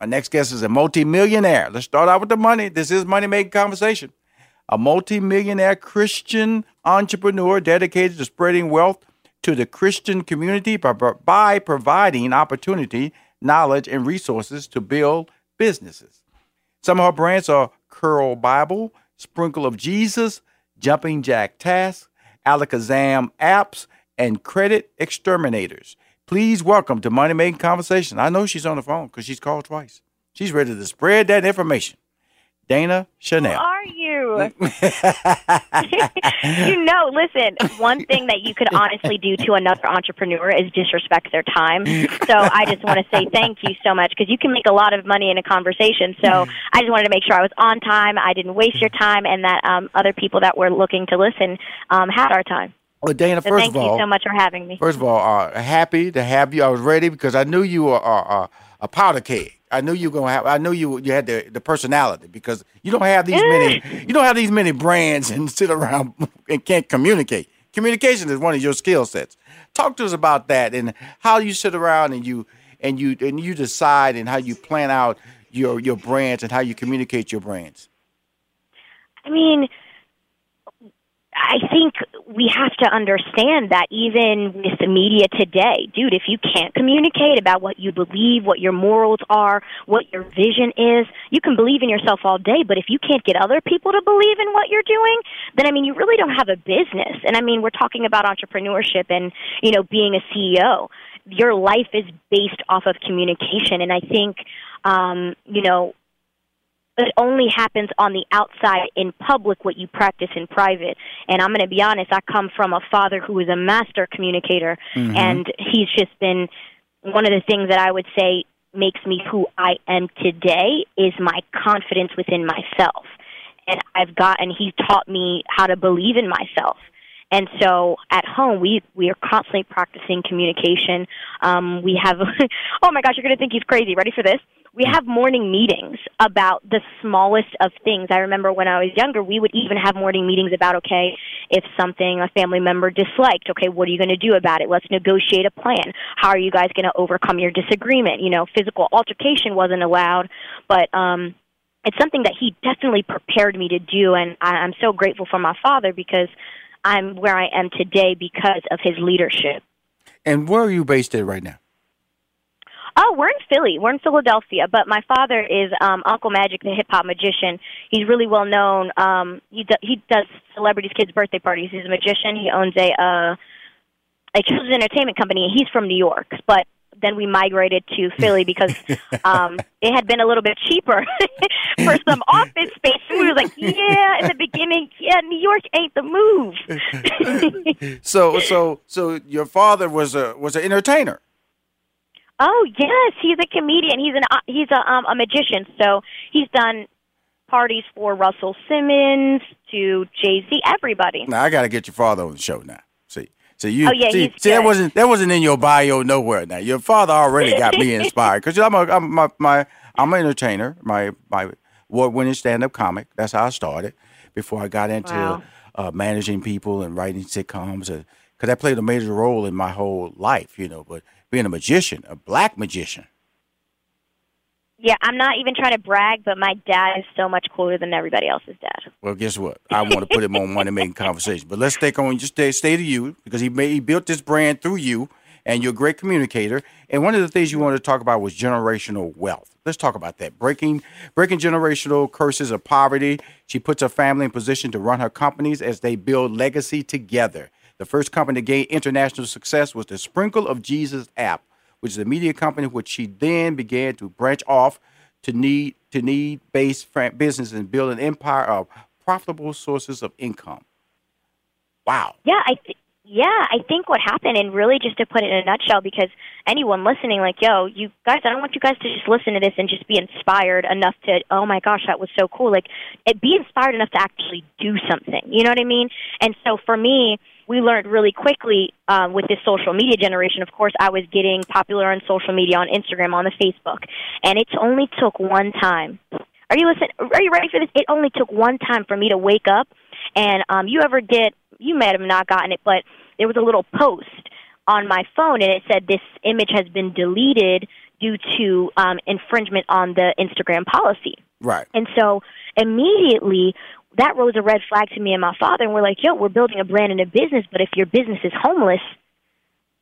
My next guest is a multimillionaire. Let's start out with the money. This is Money Making Conversation. A multimillionaire Christian entrepreneur dedicated to spreading wealth to the Christian community by, by providing opportunity, knowledge, and resources to build businesses. Some of her brands are Curl Bible, Sprinkle of Jesus, Jumping Jack Tax, Alakazam Apps, and Credit Exterminators. Please welcome to Money Making Conversation. I know she's on the phone because she's called twice. She's ready to spread that information. Dana Chanel. Who are you? you know, listen, one thing that you could honestly do to another entrepreneur is disrespect their time. So I just want to say thank you so much because you can make a lot of money in a conversation. So I just wanted to make sure I was on time, I didn't waste your time, and that um, other people that were looking to listen um, had our time. Well, Dana, first thank of all, thank you so much for having me. First of all, uh, happy to have you. I was ready because I knew you were uh, uh, a powder keg. I knew you were gonna have. I knew you you had the, the personality because you don't have these many. You don't have these many brands and sit around and can't communicate. Communication is one of your skill sets. Talk to us about that and how you sit around and you and you and you decide and how you plan out your your brands and how you communicate your brands. I mean, I think we have to understand that even with the media today, dude, if you can't communicate about what you believe, what your morals are, what your vision is, you can believe in yourself all day, but if you can't get other people to believe in what you're doing, then I mean, you really don't have a business. And I mean, we're talking about entrepreneurship and, you know, being a CEO. Your life is based off of communication. And I think, um, you know, it only happens on the outside in public what you practice in private. And I'm going to be honest, I come from a father who is a master communicator, Mhm. and he's just been one of the things that I would say makes me who I am today is my confidence within myself. And I've got, and he taught me how to believe in myself. And so at home, we we are constantly practicing communication. Um, we have, oh my gosh, you're going to think he's crazy. Ready for this? We have morning meetings about the smallest of things. I remember when I was younger, we would even have morning meetings about, okay, if something a family member disliked, okay, what are you going to do about it? Let's negotiate a plan. How are you guys going to overcome your disagreement? You know, physical altercation wasn't allowed, but, um, it's something that he definitely prepared me to do, and I, I'm so grateful for my father because I'm where I am today because of his leadership. And where are you based at right now? Oh, we're in Philly. We're in Philadelphia, but my father is um Uncle Magic, the hip hop magician. He's really well known. Um he do, he does celebrities' kids' birthday parties. He's a magician. He owns a uh a children's entertainment company. He's from New York, but then we migrated to Philly because um it had been a little bit cheaper for some office space. We were like, yeah, in the beginning, yeah, New York ain't the move. So so so your father was a was an entertainer. Oh yes, he's a comedian. He's an uh, he's a um, a magician. So he's done parties for Russell Simmons to Jay Z, everybody. Now I got to get your father on the show now. See, So you Oh, yeah, see, he's see that wasn't that wasn't in your bio nowhere. Now your father already got me inspired because I'm a I'm my, my I'm an entertainer. My my award winning stand up comic. That's how I started before I got into Wow. uh, managing people and writing sitcoms. Because I played a major role in my whole life, you know. But being a magician, a black magician. Yeah, I'm not even trying to brag, but my dad is so much cooler than everybody else's dad. Well, guess what? I want to put him on money making conversation. But let's take on just stay, stay to you because he made, he built this brand through you and you're a great communicator. And one of the things you wanted to talk about was generational wealth. Let's talk about that. Breaking breaking generational curses of poverty. She puts her family in position to run her companies as they build legacy together. The first company to gain international success was the Sprinkle of Jesus app, which is a media company which she then began to branch off to need to need based business and build an empire of profitable sources of income. Wow. Yeah, I th- yeah, I think what happened, and really just to put it in a nutshell, because anyone listening, like, yo, you guys, I don't want you guys to just listen to this and just be inspired enough to, oh my gosh, that was so cool. Like, it, be inspired enough to actually do something. You know what I mean? And so for me, we learned really quickly um, with this social media generation. Of course, I was getting popular on social media, on Instagram, on the Facebook, and it only took one time. Are you listening? Are you ready for this? It only took one time for me to wake up, and um, you ever get? You might have not gotten it, but there was a little post on my phone, and it said this image has been deleted due to um, infringement on the Instagram policy. Right. And so immediately that rose a red flag to me and my father and we're like, yo, we're building a brand and a business, but if your business is homeless,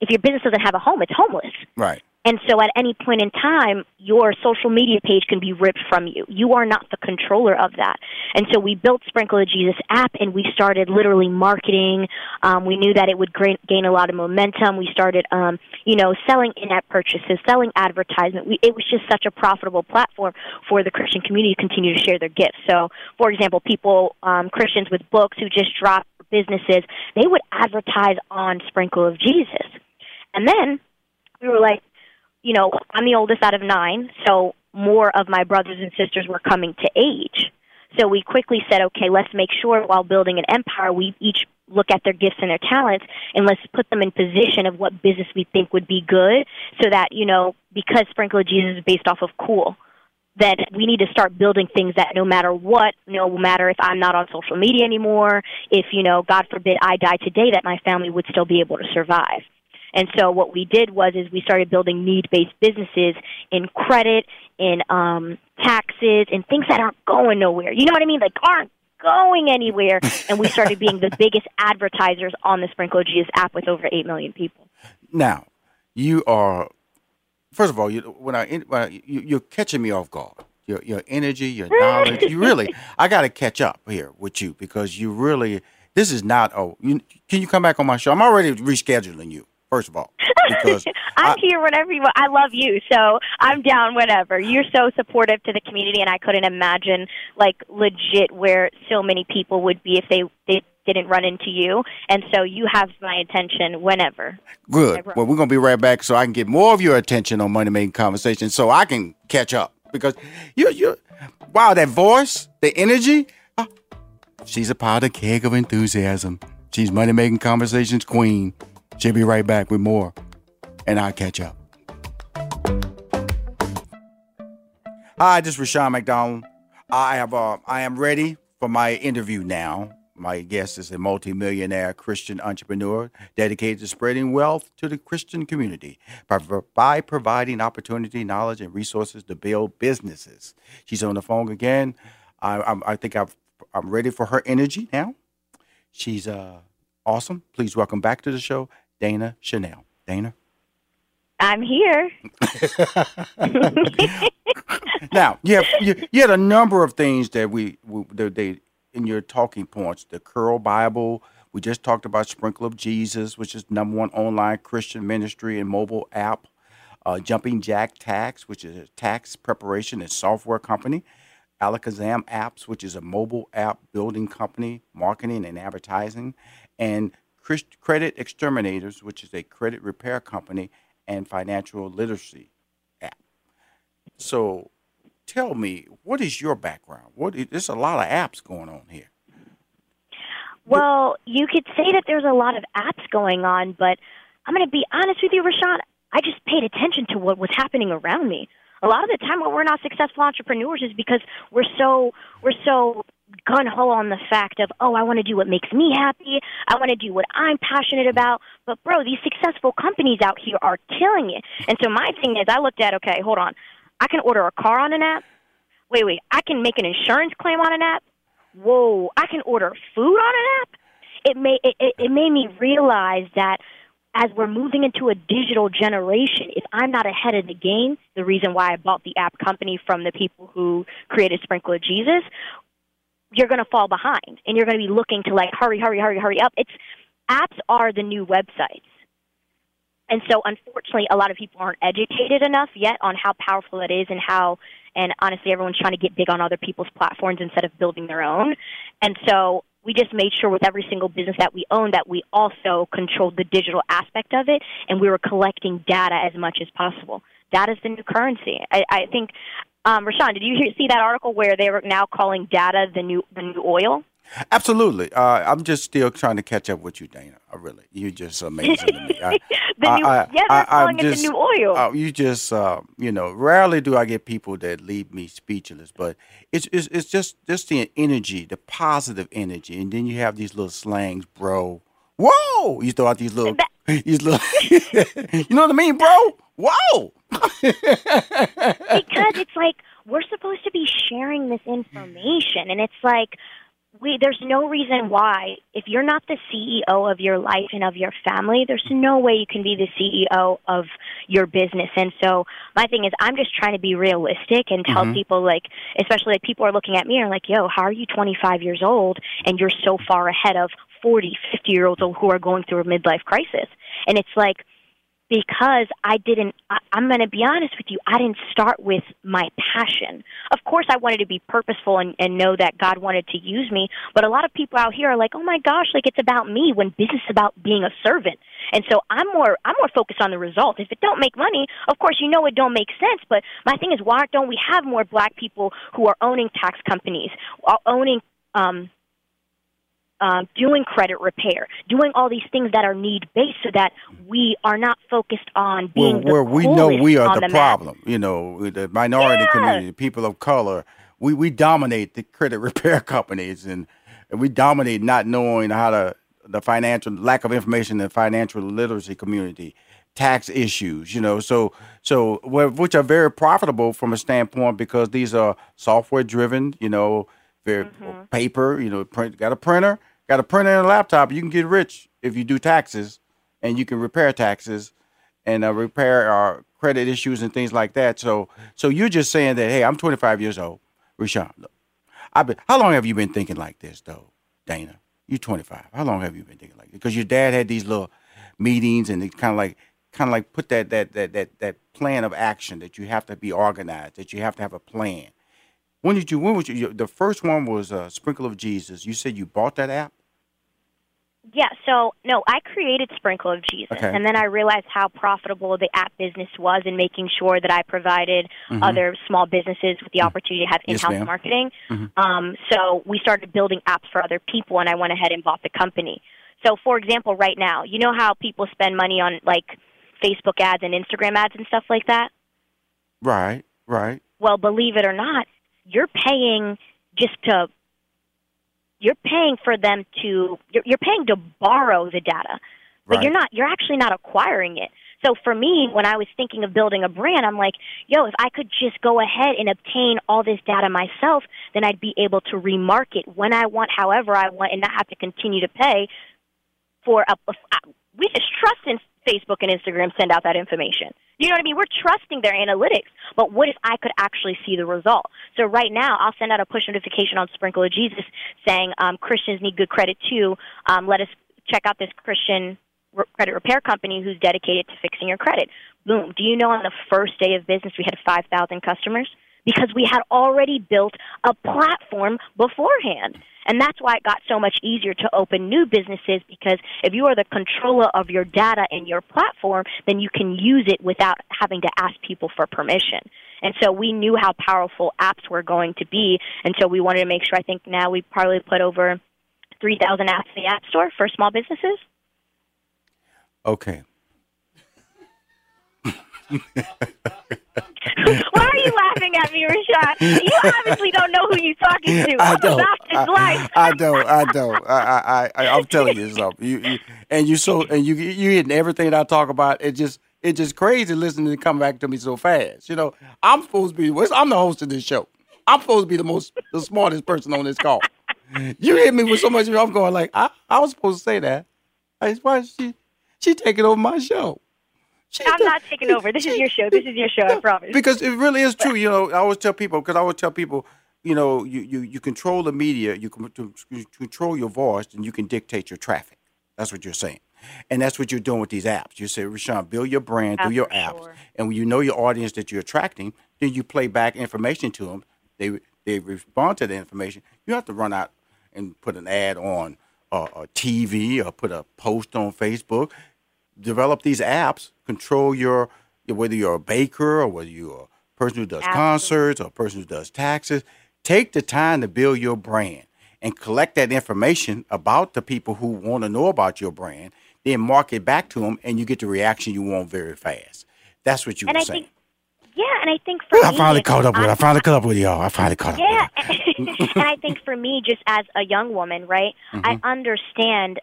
if your business doesn't have a home, it's homeless. Right. And so at any point in time, your social media page can be ripped from you. You are not the controller of that. And so we built Sprinkle of Jesus app and we started literally marketing. Um, we knew that it would gain, a lot of momentum. We started, um, you know, selling in-app purchases, selling advertisement. We, it was just such a profitable platform for the Christian community to continue to share their gifts. So, for example, people, um, Christians with books who just dropped businesses, they would advertise on Sprinkle of Jesus. And then we were like, you know, I'm the oldest out of nine, so more of my brothers and sisters were coming to age. So we quickly said, okay, let's make sure while building an empire, we each look at their gifts and their talents and let's put them in position of what business we think would be good so that, you know, because Sprinkle Jesus is based off of cool, that we need to start building things that no matter what, no matter if I'm not on social media anymore, if, you know, God forbid I die today, that my family would still be able to survive. And so what we did was is we started building need-based businesses in credit, in um, taxes, and things that aren't going nowhere. You know what I mean? Like aren't going anywhere. and we started being the biggest advertisers on the Sprinkle app with over eight million people. Now, you are first of all, you when I when I, you, you're catching me off guard. Your your energy, your knowledge. you really, I got to catch up here with you because you really. This is not. Oh, you, can you come back on my show? I'm already rescheduling you. First of all, because I'm I- here whenever you want. I love you, so I'm down whenever. You're so supportive to the community, and I couldn't imagine like legit where so many people would be if they they didn't run into you. And so you have my attention whenever. Good. Well, we're gonna be right back so I can get more of your attention on Money Making Conversation, so I can catch up because you you wow that voice, the energy. ah, she's a powder keg of enthusiasm. She's Money Making Conversations queen. She'll be right back with more, and I'll catch up. Hi, this is Rushion McDonald. I have uh, I am ready for my interview now. My guest is a multimillionaire Christian entrepreneur dedicated to spreading wealth to the Christian community by, by providing opportunity, knowledge, and resources to build businesses. She's on the phone again. I, I'm, I think I've, I'm ready for her energy now. She's uh, awesome. Please welcome back to the show, Dana Chanel. Dana. I'm here. now, you, have, you, you had a number of things that we, we they in your talking points. The Curl Bible. We just talked about Sprinkle of Jesus, which is number one online Christian ministry and mobile app. Uh, Jumping Jack Tax, which is a tax preparation and software company. Alakazam Apps, which is a mobile app building company, marketing and advertising, and Christ- Credit Exterminators, which is a credit repair company and financial literacy app. So, tell me, what is your background? What is, there's a lot of apps going on here. Well, you could say that there's a lot of apps going on, but I'm going to be honest with you, Rushion. I just paid attention to what was happening around me. A lot of the time, when we're not successful entrepreneurs, is because we're so we're so gun ho on the fact of, oh, I want to do what makes me happy. I want to do what I'm passionate about. But bro, these successful companies out here are killing it. And so my thing is, I looked at, okay, hold on, I can order a car on an app. Wait, wait, I can make an insurance claim on an app. Whoa, I can order food on an app. It made it, it, it made me realize that as we're moving into a digital generation, if I'm not ahead of the game, the reason why I bought the app company from the people who created Sprinkle Jesus, you're going to fall behind and you're going to be looking to like hurry, hurry, hurry, hurry up. It's apps are the new websites. And so unfortunately a lot of people aren't educated enough yet on how powerful it is and how and honestly everyone's trying to get big on other people's platforms instead of building their own. And so we just made sure with every single business that we own that we also controlled the digital aspect of it and we were collecting data as much as possible. Data is the new currency. I, I think um, Rushion, did you hear, see that article where they were now calling data the new the new oil? Absolutely. Uh, I'm just still trying to catch up with you, Dana. I really, you're just amazing to me. I, the new, I, yeah, they're calling it just, the new oil. Uh, you just, uh, you know, rarely do I get people that leave me speechless, but it's, it's it's just just the energy, the positive energy, and then you have these little slangs, bro. Whoa! You throw out these little, that, these little, you know what I mean, bro? Whoa! because it's like we're supposed to be sharing this information, and it's like we there's no reason why if you're not the CEO of your life and of your family, there's no way you can be the CEO of your business. And so my thing is I'm just trying to be realistic and tell mm-hmm. people like especially like people are looking at me and are like, "Yo, how are you 25 years old and you're so far ahead of 40, 50 year olds who are going through a midlife crisis?" And it's like because I didn't, I, I'm going to be honest with you, I didn't start with my passion. Of course, I wanted to be purposeful and, and know that God wanted to use me, but a lot of people out here are like, oh my gosh, like it's about me when business is about being a servant. And so I'm more, I'm more focused on the result. If it don't make money, of course, you know it don't make sense, but my thing is, why don't we have more black people who are owning tax companies, owning, um, um, doing credit repair, doing all these things that are need based, so that we are not focused on being well, where we know we are the, the problem. You know, the minority yeah. community, people of color, we we dominate the credit repair companies, and, and we dominate not knowing how to the financial lack of information in the financial literacy community tax issues, you know, so so which are very profitable from a standpoint because these are software driven, you know, very mm-hmm. paper, you know, print, got a printer, got a printer and a laptop, you can get rich if you do taxes and you can repair taxes and uh, repair our uh, credit issues and things like that. So, so you're just saying that, hey, I'm 25 years old, Rushion. Look, I've been. How long have you been thinking like this, though, Dana? You're 25. How long have you been thinking like this? Because your dad had these little meetings and it kind of like, kind of like put that that that that that plan of action that you have to be organized, that you have to have a plan. When did you? When was you? The first one was uh, Sprinkle of Jesus. You said you bought that app. Yeah, so no, I created Sprinkle of Jesus, okay. and then I realized how profitable the app business was in making sure that I provided mm-hmm. other small businesses with the mm-hmm. opportunity to have in-house yes, marketing. Mm-hmm. Um, so we started building apps for other people, and I went ahead and bought the company. So, for example, right now, you know how people spend money on like Facebook ads and Instagram ads and stuff like that. Right, right. Well, believe it or not, you're paying just to you're paying for them to you're, you're paying to borrow the data but right. you're not you're actually not acquiring it so for me when i was thinking of building a brand i'm like yo if i could just go ahead and obtain all this data myself then i'd be able to remarket when i want however i want and not have to continue to pay for a, a we just trust in Facebook and Instagram send out that information. You know what I mean? We're trusting their analytics, but what if I could actually see the result? So right now, I'll send out a push notification on Sprinkle of Jesus saying um, Christians need good credit too. Um, let us check out this Christian credit repair company who's dedicated to fixing your credit. Boom. Do you know on the first day of business we had 5,000 customers? Because we had already built a platform beforehand. And that's why it got so much easier to open new businesses because if you are the controller of your data and your platform, then you can use it without having to ask people for permission. And so we knew how powerful apps were going to be. And so we wanted to make sure, I think now we probably put over 3,000 apps in the App Store for small businesses. Okay. Why are you laughing at me, Rashad? You obviously don't know who you're talking to. I don't. I, I don't. I don't. I, I, I, I'm telling you something. You, you, and you so, and you, you hitting everything that I talk about. It just, it just crazy listening to come back to me so fast. You know, I'm supposed to be. I'm the host of this show. I'm supposed to be the most, the smartest person on this call. You hit me with so much. I'm going like, I, I was supposed to say that. I, why she, she taking over my show? I'm not taking over. This is your show. This is your show. I promise. because it really is true. You know, I always tell people because I always tell people, you know, you, you, you control the media, you can you control your voice, and you can dictate your traffic. That's what you're saying, and that's what you're doing with these apps. You say, Rushion, build your brand through your apps, sure. and when you know your audience that you're attracting, then you play back information to them. They they respond to the information. You have to run out and put an ad on uh, a TV or put a post on Facebook develop these apps, control your whether you're a baker or whether you're a person who does Absolutely. concerts or a person who does taxes. Take the time to build your brand and collect that information about the people who want to know about your brand. Then market back to them, and you get the reaction you want very fast. That's what you And were I saying. think, yeah, and I think for I me, finally caught up with. I I'm- finally caught up with y'all. I finally caught up. Yeah, and I think for me, just as a young woman, right, I Mm-hmm. understand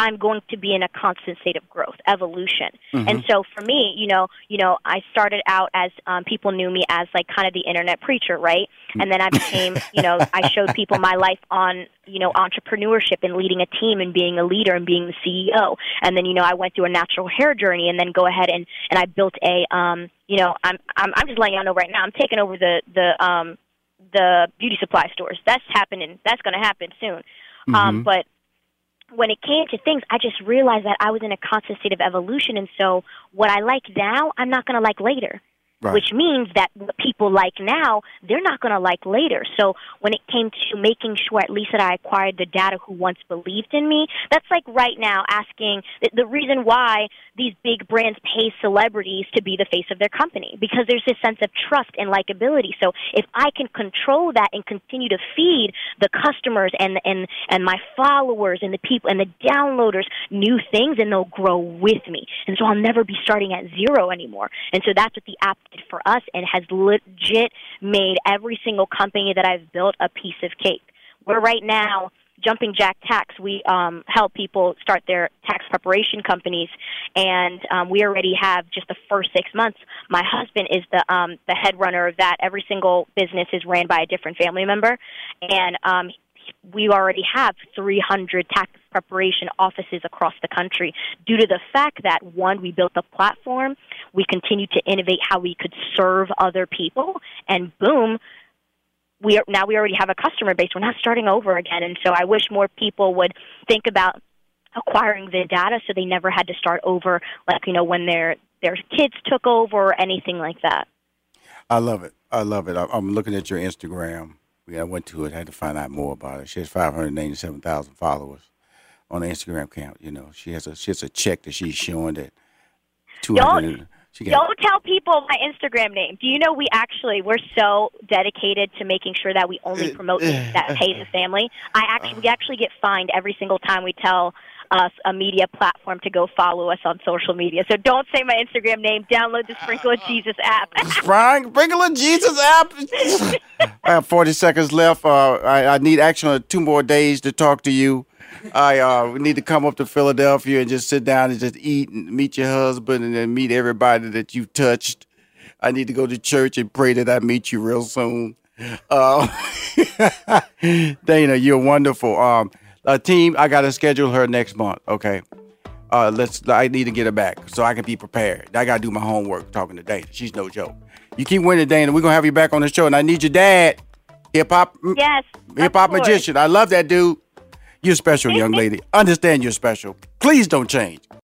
I'm going to be in a constant state of growth, evolution. Mm-hmm. And so for me, you know, you know, I started out as um, people knew me as like kind of the internet preacher, right? And then I became, you know, I showed people my life on, you know, entrepreneurship and leading a team and being a leader and being the CEO. And then, you know, I went through a natural hair journey and then go ahead and and I built a, um, you know, I'm I'm I'm just letting y'all know right now, I'm taking over the the um the beauty supply stores. That's happening. That's going to happen soon. Um, but when it came to things, I just realized that I was in a constant state of evolution, and so what I like now, I'm not going to like later. Right. Which means that what people like now, they're not going to like later. So when it came to making sure at least that I acquired the data who once believed in me, that's like right now asking the, the reason why these big brands pay celebrities to be the face of their company because there's this sense of trust and likability. So if I can control that and continue to feed the customers and and and my followers and the people and the downloaders new things, and they'll grow with me. And so I'll never be starting at zero anymore. And so that's what the app did for us, and has legit made every single company that I've built a piece of cake. We're right now Jumping Jack Tax, we um, help people start their tax preparation companies, and um, we already have just the first six months. My husband is the um, the head runner of that. Every single business is ran by a different family member, and um, we already have 300 tax preparation offices across the country due to the fact that one, we built a platform, we continue to innovate how we could serve other people, and boom, we are, now we already have a customer base. We're not starting over again, and so I wish more people would think about acquiring the data so they never had to start over, like you know when their their kids took over or anything like that. I love it. I love it. I'm looking at your Instagram. Yeah, I went to it. I had to find out more about it. She has 587,000 followers on the Instagram account. You know, she has a she has a check that she's showing that 200. She got Don't tell people my Instagram name. Do you know we actually we're so dedicated to making sure that we only uh, promote things that uh, pay the family. I actually we actually get fined every single time we tell us a media platform to go follow us on social media. So don't say my Instagram name. Download the Sprinkle of Jesus app. Sprinkle of Jesus app. I have 40 seconds left. Uh, I, I need actually two more days to talk to you. I uh, need to come up to Philadelphia and just sit down and just eat and meet your husband and then meet everybody that you've touched. I need to go to church and pray that I meet you real soon. Uh, Dana, you're wonderful. Um, uh, team, I got to schedule her next month. Okay. Uh, let's. I need to get her back so I can be prepared. I got to do my homework talking to Dana. She's no joke. You keep winning, Dana. We're gonna have you back on the show, and I need your dad, hip hop, yes. hip hop magician. I love that dude. You're special, young lady. Understand you're special. Please don't change.